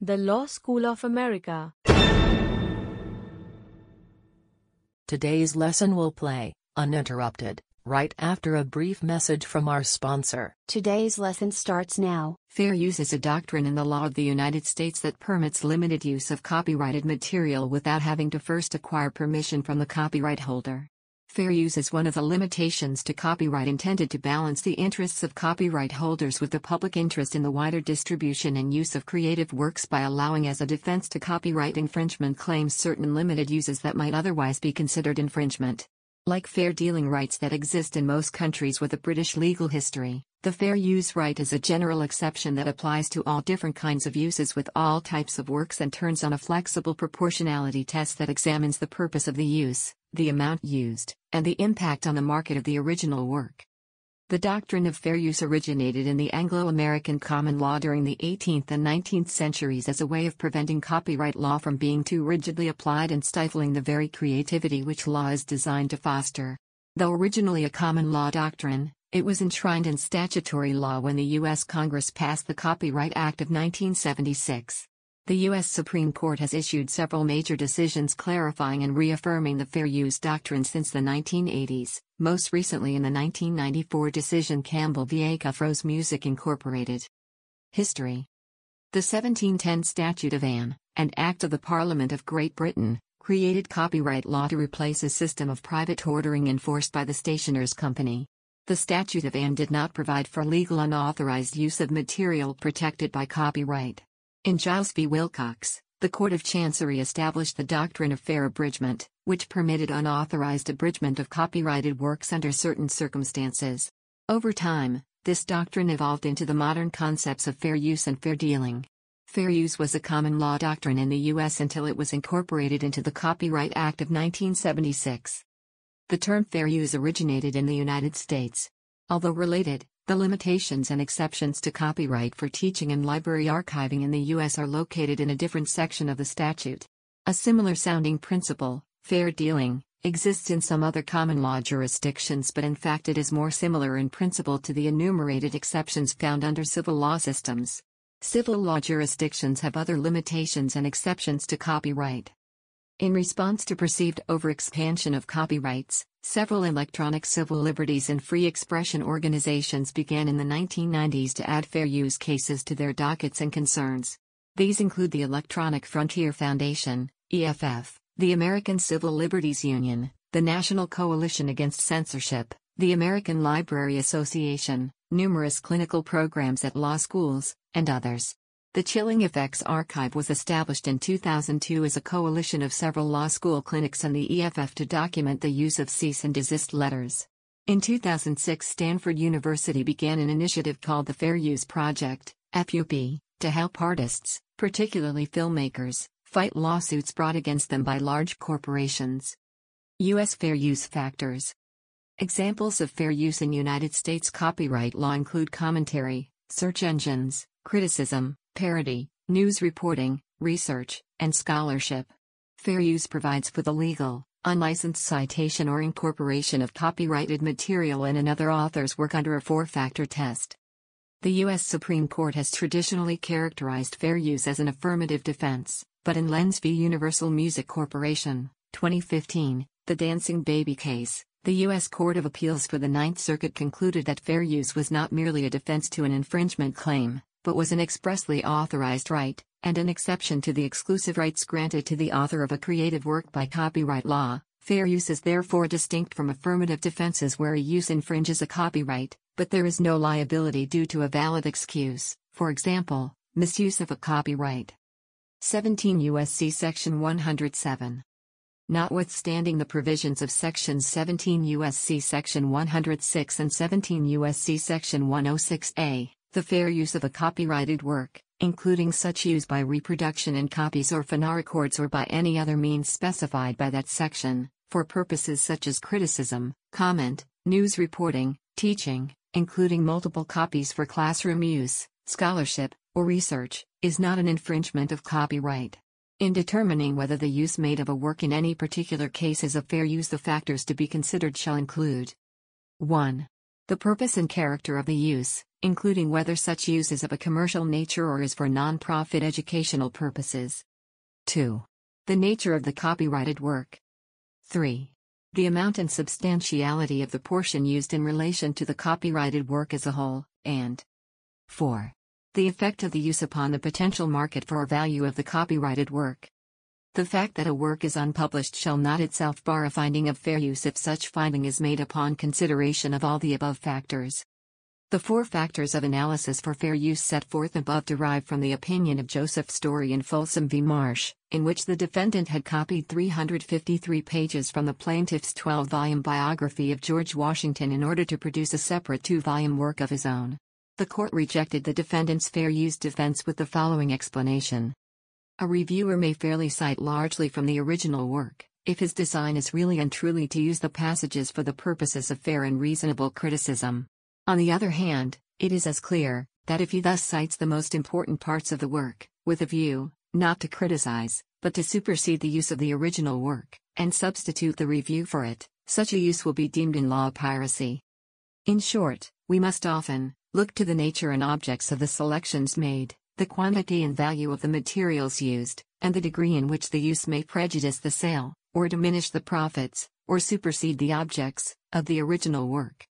The Law School of America. Today's lesson will play, uninterrupted, right after a brief message from our sponsor. Today's lesson starts now. Fair use is a doctrine in the law of the United States that permits limited use of copyrighted material without having to first acquire permission from the copyright holder. Fair use is one of the limitations to copyright intended to balance the interests of copyright holders with the public interest in the wider distribution and use of creative works by allowing as a defense to copyright infringement claims certain limited uses that might otherwise be considered infringement. Like fair dealing rights that exist in most countries with a British legal history, the fair use right is a general exception that applies to all different kinds of uses with all types of works and turns on a flexible proportionality test that examines the purpose of the use the amount used, and the impact on the market of the original work. The doctrine of fair use originated in the Anglo American common law during the 18th and 19th centuries as a way of preventing copyright law from being too rigidly applied and stifling the very creativity which law is designed to foster. Though originally a common law doctrine, it was enshrined in statutory law when the U.S. Congress passed the Copyright Act of 1976. The U.S. Supreme Court has issued several major decisions clarifying and reaffirming the fair use doctrine since the 1980s, most recently in the 1994 decision Campbell v. Acuff-Rose Music Incorporated. History The 1710 Statute of Anne, and Act of the Parliament of Great Britain, created copyright law to replace a system of private ordering enforced by the Stationers' Company. The Statute of Anne did not provide for legal unauthorized use of material protected by copyright. In Gyles v. Wilcox, the Court of Chancery established the doctrine of fair abridgment, which permitted unauthorized abridgment of copyrighted works under certain circumstances. Over time, this doctrine evolved into the modern concepts of fair use and fair dealing. Fair use was a common law doctrine in the U.S. until it was incorporated into the Copyright Act of 1976. The term fair use originated in the United States. Although related, the limitations and exceptions to copyright for teaching and library archiving in the U.S. are located in a different section of the statute. A similar sounding principle, fair dealing, exists in some other common law jurisdictions, but in fact it is more similar in principle to the enumerated exceptions found under civil law systems. Civil law jurisdictions have other limitations and exceptions to copyright. In response to perceived overexpansion of copyrights, several electronic civil liberties and free expression organizations began in the 1990s to add fair use cases to their dockets and concerns. These include the Electronic Frontier Foundation, EFF, the American Civil Liberties Union, the National Coalition Against Censorship, the American Library Association, numerous clinical programs at law schools, and others. The Chilling Effects Archive was established in 2002 as a coalition of several law school clinics and the EFF to document the use of cease and desist letters. In 2006, Stanford University began an initiative called the Fair Use Project, FUP, to help artists, particularly filmmakers, fight lawsuits brought against them by large corporations. U.S. Fair Use Factors Examples of fair use in United States copyright law include commentary, search engines, criticism, parody, news reporting, research, and scholarship. Fair use provides for the legal, unlicensed citation or incorporation of copyrighted material in another author's work under a four factor test. The U.S. Supreme Court has traditionally characterized fair use as an affirmative defense, but in Lenz v. Universal Music Corporation, 2015, the Dancing Baby case, the U.S. Court of Appeals for the Ninth Circuit concluded that fair use was not merely a defense to an infringement claim, but was an expressly authorized right, and an exception to the exclusive rights granted to the author of a creative work by copyright law. Fair use is therefore distinct from affirmative defenses where a use infringes a copyright, but there is no liability due to a valid excuse, for example, misuse of a copyright. 17 U.S.C. Section 107. Notwithstanding the provisions of Sections 17 U.S.C. Section 106 and 17 U.S.C. Section 106a, the fair use of a copyrighted work, including such use by reproduction in copies or phonorecords or by any other means specified by that section, for purposes such as criticism, comment, news reporting, teaching, including multiple copies for classroom use, scholarship, or research, is not an infringement of copyright. In determining whether the use made of a work in any particular case is a fair use, the factors to be considered shall include 1. The purpose and character of the use, including whether such use is of a commercial nature or is for non-profit educational purposes. 2. The nature of the copyrighted work. 3. The amount and substantiality of the portion used in relation to the copyrighted work as a whole, and 4. The effect of the use upon the potential market for or value of the copyrighted work. The fact that a work is unpublished shall not itself bar a finding of fair use if such finding is made upon consideration of all the above factors. The four factors of analysis for fair use set forth above derive from the opinion of Joseph Story in Folsom v. Marsh, in which the defendant had copied 353 pages from the plaintiff's 12 volume biography of George Washington in order to produce a separate two volume work of his own. The court rejected the defendant's fair use defense with the following explanation. A reviewer may fairly cite largely from the original work, if his design is really and truly to use the passages for the purposes of fair and reasonable criticism. On the other hand, it is as clear that if he thus cites the most important parts of the work, with a view, not to criticize, but to supersede the use of the original work, and substitute the review for it, such a use will be deemed in law piracy. In short, we must often look to the nature and objects of the selections made, the quantity and value of the materials used, and the degree in which the use may prejudice the sale, or diminish the profits, or supersede the objects, of the original work.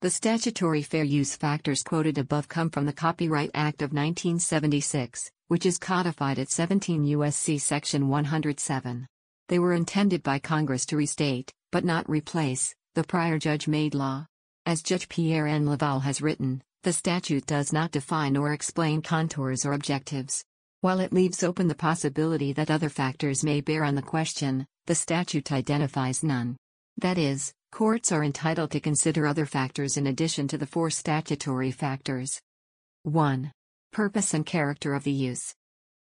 The statutory fair use factors quoted above come from the Copyright Act of 1976, which is codified at 17 U.S.C. Section 107. They were intended by Congress to restate, but not replace, the prior judge-made law. As Judge Pierre N. Leval has written, the statute does not define or explain contours or objectives. While it leaves open the possibility that other factors may bear on the question, the statute identifies none. That is, Courts are entitled to consider other factors in addition to the four statutory factors. 1. Purpose and character of the use.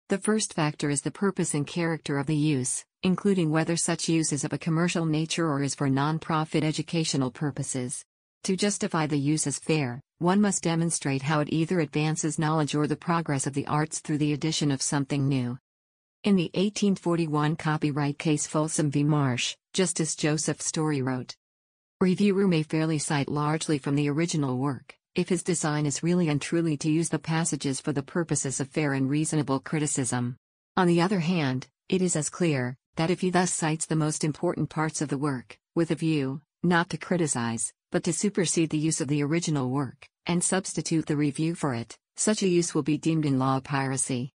The first factor is the purpose and character of the use, including whether such use is of a commercial nature or is for non-profit educational purposes. To justify the use as fair, one must demonstrate how it either advances knowledge or the progress of the arts through the addition of something new. In the 1841 copyright case Folsom v. Marsh, Justice Joseph Story wrote, Reviewer may fairly cite largely from the original work, if his design is really and truly to use the passages for the purposes of fair and reasonable criticism. On the other hand, it is as clear that if he thus cites the most important parts of the work, with a view, not to criticize, but to supersede the use of the original work, and substitute the review for it, such a use will be deemed in law piracy.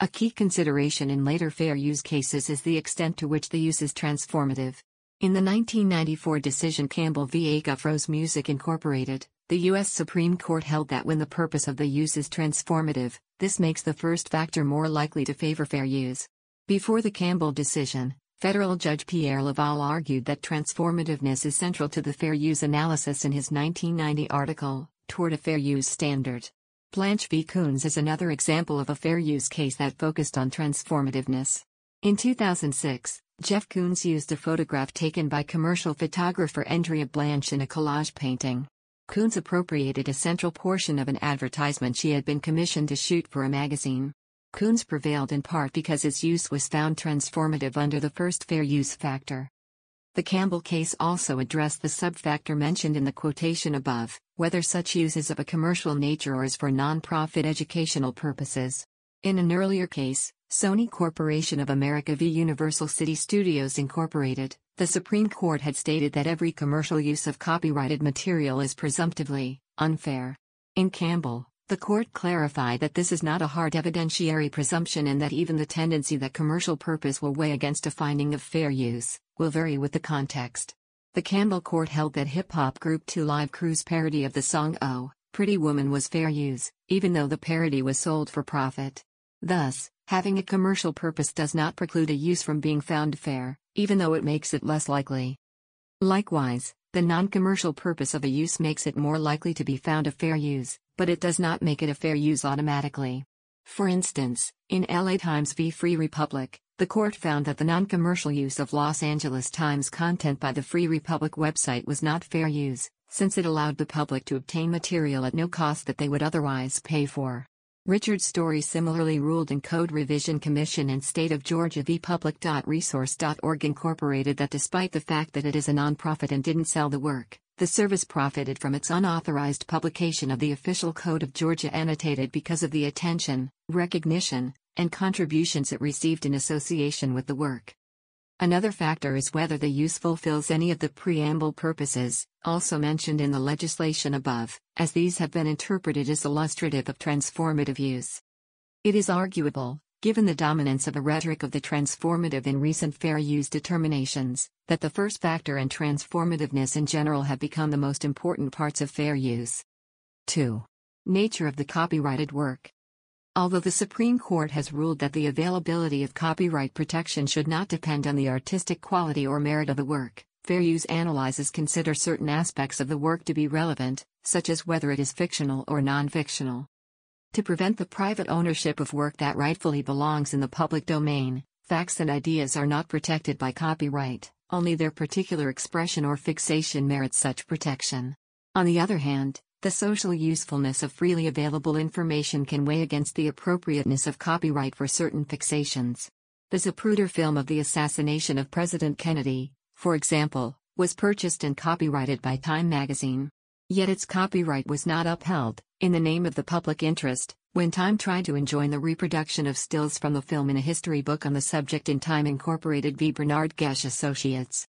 A key consideration in later fair use cases is the extent to which the use is transformative. In the 1994 decision Campbell v. Acuff-Rose Music Incorporated, the U.S. Supreme Court held that when the purpose of the use is transformative, this makes the first factor more likely to favor fair use. Before the Campbell decision, federal judge Pierre Leval argued that transformativeness is central to the fair use analysis in his 1990 article, Toward a Fair Use Standard. Blanch v. Koons is another example of a fair use case that focused on transformativeness. In 2006, Jeff Koons used a photograph taken by commercial photographer Andrea Blanch in a collage painting. Koons appropriated a central portion of an advertisement she had been commissioned to shoot for a magazine. Koons prevailed in part because its use was found transformative under the first fair use factor. The Campbell case also addressed the subfactor mentioned in the quotation above, whether such use is of a commercial nature or is for non-profit educational purposes. In an earlier case, Sony Corporation of America v. Universal City Studios Incorporated, the Supreme Court had stated that every commercial use of copyrighted material is presumptively unfair. In Campbell, the court clarified that this is not a hard evidentiary presumption and that even the tendency that commercial purpose will weigh against a finding of fair use will vary with the context. The Campbell court held that hip hop group 2 Live Crew's parody of the song Oh, Pretty Woman was fair use, even though the parody was sold for profit. Thus, Having a commercial purpose does not preclude a use from being found fair, even though it makes it less likely. Likewise, the non commercial purpose of a use makes it more likely to be found a fair use, but it does not make it a fair use automatically. For instance, in LA Times v. Free Republic, the court found that the non commercial use of Los Angeles Times content by the Free Republic website was not fair use, since it allowed the public to obtain material at no cost that they would otherwise pay for. Richard Story similarly ruled in Code Revision Commission and State of Georgia v. Public.Resource.org Incorporated that despite the fact that it is a nonprofit and didn't sell the work, The service profited from its unauthorized publication of the official code of Georgia annotated because of the attention, recognition, and contributions it received in association with the work. Another factor is whether the use fulfills any of the preamble purposes, also mentioned in the legislation above, as these have been interpreted as illustrative of transformative use. It is arguable, given the dominance of a rhetoric of the transformative in recent fair use determinations, that the first factor and transformativeness in general have become the most important parts of fair use. 2. Nature of the copyrighted work. Although the Supreme Court has ruled that the availability of copyright protection should not depend on the artistic quality or merit of the work, fair use analyses consider certain aspects of the work to be relevant, such as whether it is fictional or non fictional. To prevent the private ownership of work that rightfully belongs in the public domain, facts and ideas are not protected by copyright, only their particular expression or fixation merits such protection. On the other hand, the social usefulness of freely available information can weigh against the appropriateness of copyright for certain fixations. The Zapruder film of the assassination of President Kennedy, for example, was purchased and copyrighted by Time magazine. Yet its copyright was not upheld, in the name of the public interest, when Time tried to enjoin the reproduction of stills from the film in a history book on the subject in Time Incorporated v. Bernard Geis Associates.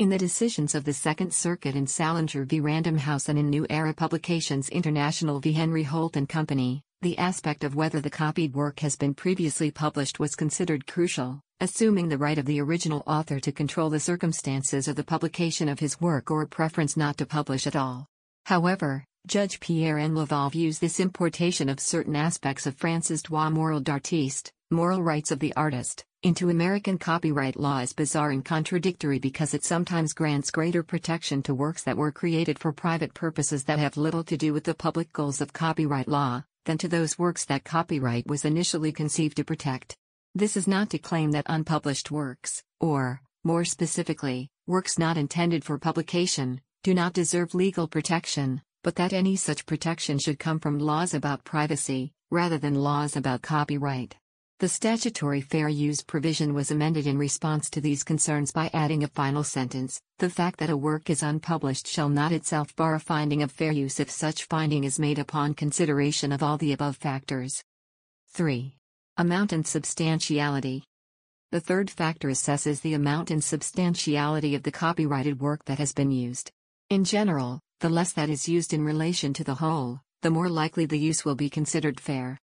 In the decisions of the Second Circuit in Salinger v. Random House and in New Era Publications International v. Henry Holt and Company, the aspect of whether the copied work has been previously published was considered crucial, assuming the right of the original author to control the circumstances of the publication of his work or a preference not to publish at all. However, Judge Pierre N. Leval views this importation of certain aspects of France's droit moral d'artiste, moral rights of the artist, into American copyright law is bizarre and contradictory because it sometimes grants greater protection to works that were created for private purposes that have little to do with the public goals of copyright law, than to those works that copyright was initially conceived to protect. This is not to claim that unpublished works, or, more specifically, works not intended for publication, do not deserve legal protection, but that any such protection should come from laws about privacy, rather than laws about copyright. The statutory fair use provision was amended in response to these concerns by adding a final sentence The fact that a work is unpublished shall not itself bar a finding of fair use if such finding is made upon consideration of all the above factors. 3. Amount and substantiality. The third factor assesses the amount and substantiality of the copyrighted work that has been used. In general, the less that is used in relation to the whole, the more likely the use will be considered fair.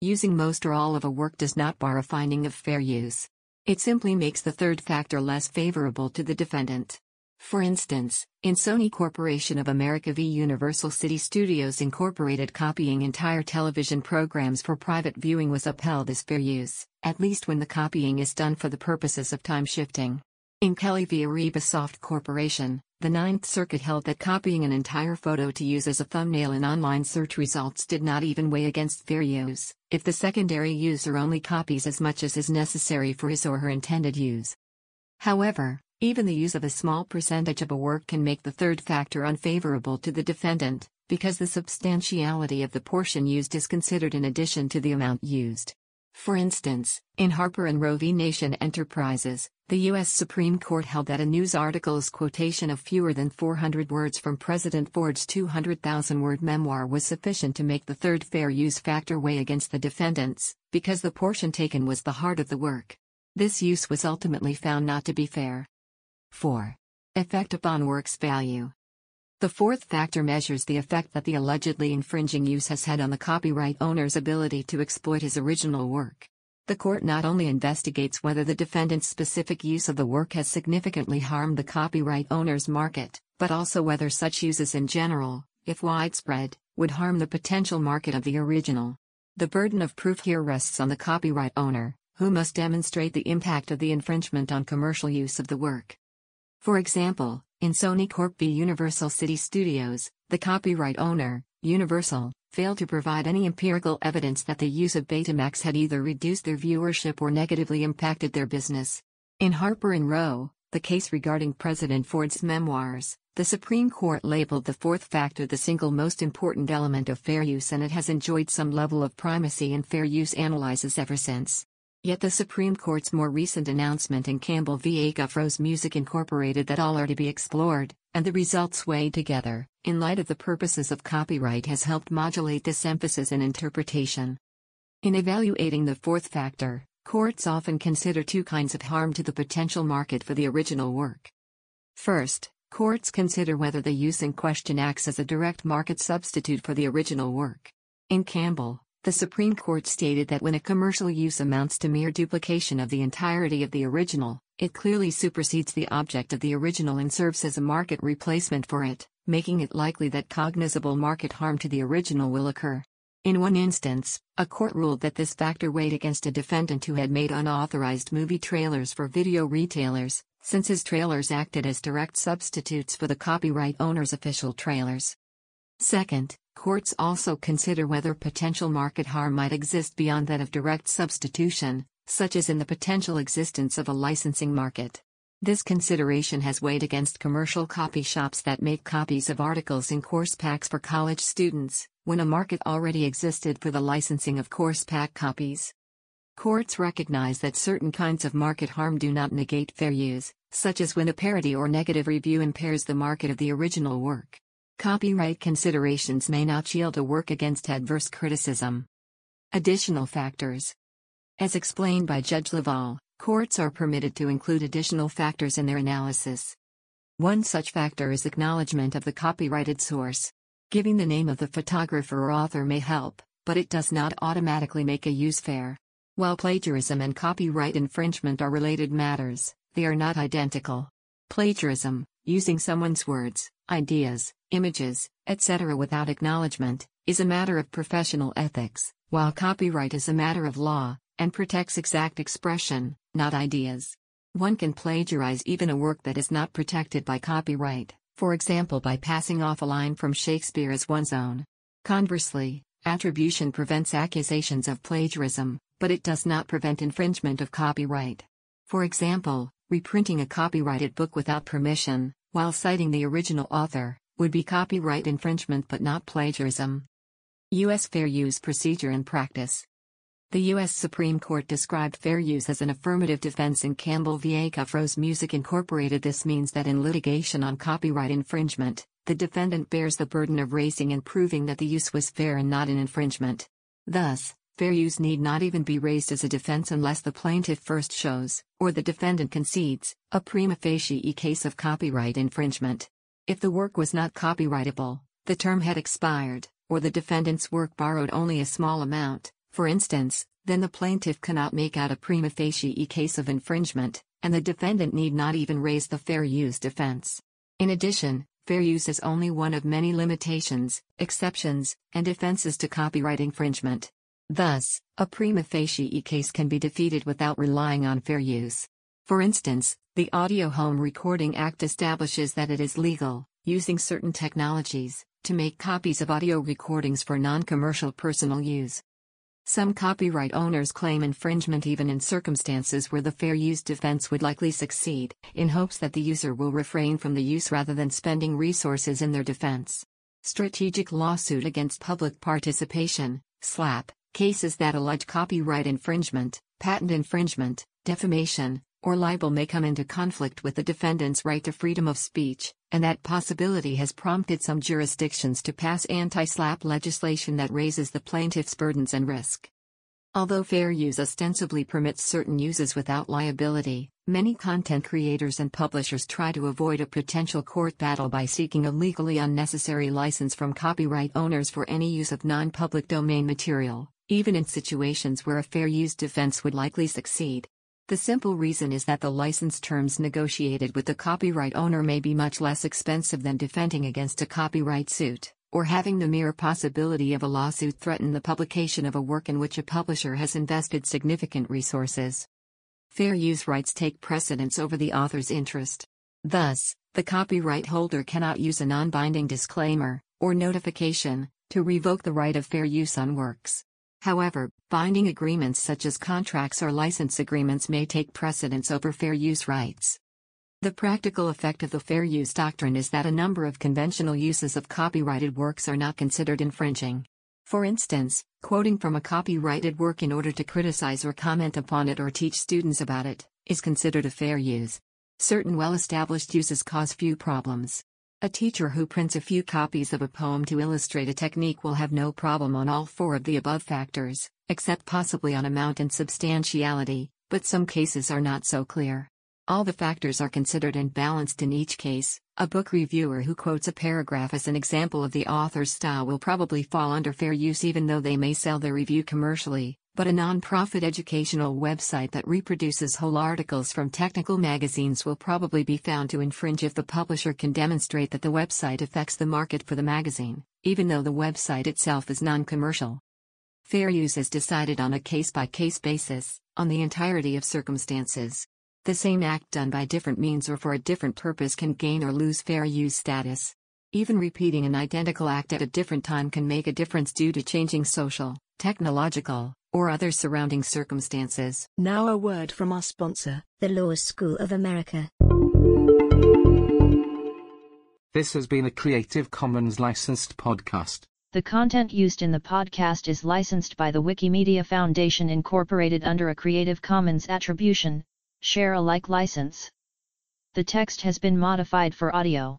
Using most or all of a work does not bar a finding of fair use. It simply makes the third factor less favorable to the defendant. For instance, in Sony Corporation of America v. Universal City Studios Incorporated copying entire television programs for private viewing was upheld as fair use, at least when the copying is done for the purposes of time shifting. In Kelly v. Arriba Soft Corporation, the Ninth Circuit held that copying an entire photo to use as a thumbnail in online search results did not even weigh against fair use, if the secondary user only copies as much as is necessary for his or her intended use. However, even the use of a small percentage of a work can make the third factor unfavorable to the defendant, because the substantiality of the portion used is considered in addition to the amount used. For instance, in Harper and Row v. Nation Enterprises, the U.S. Supreme Court held that a news article's quotation of fewer than 400 words from President Ford's 200,000 word memoir was sufficient to make the third fair use factor weigh against the defendants, because the portion taken was the heart of the work. This use was ultimately found not to be fair. 4. Effect upon work's value. The fourth factor measures the effect that the allegedly infringing use has had on the copyright owner's ability to exploit his original work. The court not only investigates whether the defendant's specific use of the work has significantly harmed the copyright owner's market, but also whether such uses in general, if widespread, would harm the potential market of the original. The burden of proof here rests on the copyright owner, who must demonstrate the impact of the infringement on commercial use of the work. For example, in Sony Corp v Universal City Studios, the copyright owner, Universal, failed to provide any empirical evidence that the use of Betamax had either reduced their viewership or negatively impacted their business. In Harper Row, the case regarding President Ford's memoirs, the Supreme Court labeled the fourth factor the single most important element of fair use and it has enjoyed some level of primacy in fair use analyses ever since. Yet the Supreme Court's more recent announcement in Campbell v. Acuff-Rose Music Incorporated that all are to be explored, and the results weighed together, in light of the purposes of copyright has helped modulate this emphasis in interpretation. In evaluating the fourth factor, courts often consider two kinds of harm to the potential market for the original work. First, courts consider whether the use in question acts as a direct market substitute for the original work. In Campbell, the Supreme Court stated that when a commercial use amounts to mere duplication of the entirety of the original, it clearly supersedes the object of the original and serves as a market replacement for it, making it likely that cognizable market harm to the original will occur. In one instance, a court ruled that this factor weighed against a defendant who had made unauthorized movie trailers for video retailers, since his trailers acted as direct substitutes for the copyright owner's official trailers. Second, courts also consider whether potential market harm might exist beyond that of direct substitution, such as in the potential existence of a licensing market. This consideration has weighed against commercial copy shops that make copies of articles in course packs for college students, when a market already existed for the licensing of course pack copies. Courts recognize that certain kinds of market harm do not negate fair use, such as when a parody or negative review impairs the market of the original work. Copyright considerations may not shield a work against adverse criticism. Additional factors. As explained by Judge Leval, Courts are permitted to include additional factors in their analysis. One such factor is acknowledgement of the copyrighted source. Giving the name of the photographer or author may help, but it does not automatically make a use fair. While plagiarism and copyright infringement are related matters, they are not identical. Plagiarism, using someone's words, ideas, images, etc. without acknowledgement, is a matter of professional ethics, while copyright is a matter of law, and protects exact expression, not ideas. One can plagiarize even a work that is not protected by copyright, for example by passing off a line from Shakespeare as one's own. Conversely, attribution prevents accusations of plagiarism, but it does not prevent infringement of copyright. For example, reprinting a copyrighted book without permission, while citing the original author, would be copyright infringement but not plagiarism. U.S. Fair Use Procedure and Practice the U.S. Supreme Court described fair use as an affirmative defense in Campbell v. Acuff-Rose Music Incorporated. This means that in litigation on copyright infringement, the defendant bears the burden of raising and proving that the use was fair and not an infringement. Thus, fair use need not even be raised as a defense unless the plaintiff first shows, or the defendant concedes, a prima facie case of copyright infringement. If the work was not copyrightable, the term had expired, or the defendant's work borrowed only a small amount, for instance, then the plaintiff cannot make out a prima facie case of infringement, and the defendant need not even raise the fair use defense. In addition, fair use is only one of many limitations, exceptions, and defenses to copyright infringement. Thus, a prima facie case can be defeated without relying on fair use. For instance, the Audio Home Recording Act establishes that it is legal, using certain technologies, to make copies of audio recordings for non commercial personal use. Some copyright owners claim infringement even in circumstances where the fair use defense would likely succeed, in hopes that the user will refrain from the use rather than spending resources in their defense. Strategic lawsuit against public participation, SLAPP, cases that allege copyright infringement, patent infringement, defamation, or libel may come into conflict with the defendant's right to freedom of speech, and that possibility has prompted some jurisdictions to pass anti SLAPP legislation that raises the plaintiff's burdens and risk. Although fair use ostensibly permits certain uses without liability, many content creators and publishers try to avoid a potential court battle by seeking a legally unnecessary license from copyright owners for any use of non public domain material, even in situations where a fair use defense would likely succeed. The simple reason is that the license terms negotiated with the copyright owner may be much less expensive than defending against a copyright suit, or having the mere possibility of a lawsuit threaten the publication of a work in which a publisher has invested significant resources. Fair use rights take precedence over the author's interest. Thus, the copyright holder cannot use a non binding disclaimer, or notification, to revoke the right of fair use on works. However, binding agreements such as contracts or license agreements may take precedence over fair use rights. The practical effect of the fair use doctrine is that a number of conventional uses of copyrighted works are not considered infringing. For instance, quoting from a copyrighted work in order to criticize or comment upon it or teach students about it is considered a fair use. Certain well established uses cause few problems. A teacher who prints a few copies of a poem to illustrate a technique will have no problem on all four of the above factors, except possibly on amount and substantiality, but some cases are not so clear. All the factors are considered and balanced in each case. A book reviewer who quotes a paragraph as an example of the author's style will probably fall under fair use even though they may sell their review commercially, but a non-profit educational website that reproduces whole articles from technical magazines will probably be found to infringe if the publisher can demonstrate that the website affects the market for the magazine, even though the website itself is non-commercial. Fair use is decided on a case-by-case basis, on the entirety of circumstances. The same act done by different means or for a different purpose can gain or lose fair use status. Even repeating an identical act at a different time can make a difference due to changing social, technological, or other surrounding circumstances. Now a word from our sponsor, the Law School of America. This has been a Creative Commons licensed podcast. The content used in the podcast is licensed by the Wikimedia Foundation Incorporated under a Creative Commons Attribution, Share Alike license. The text has been modified for audio.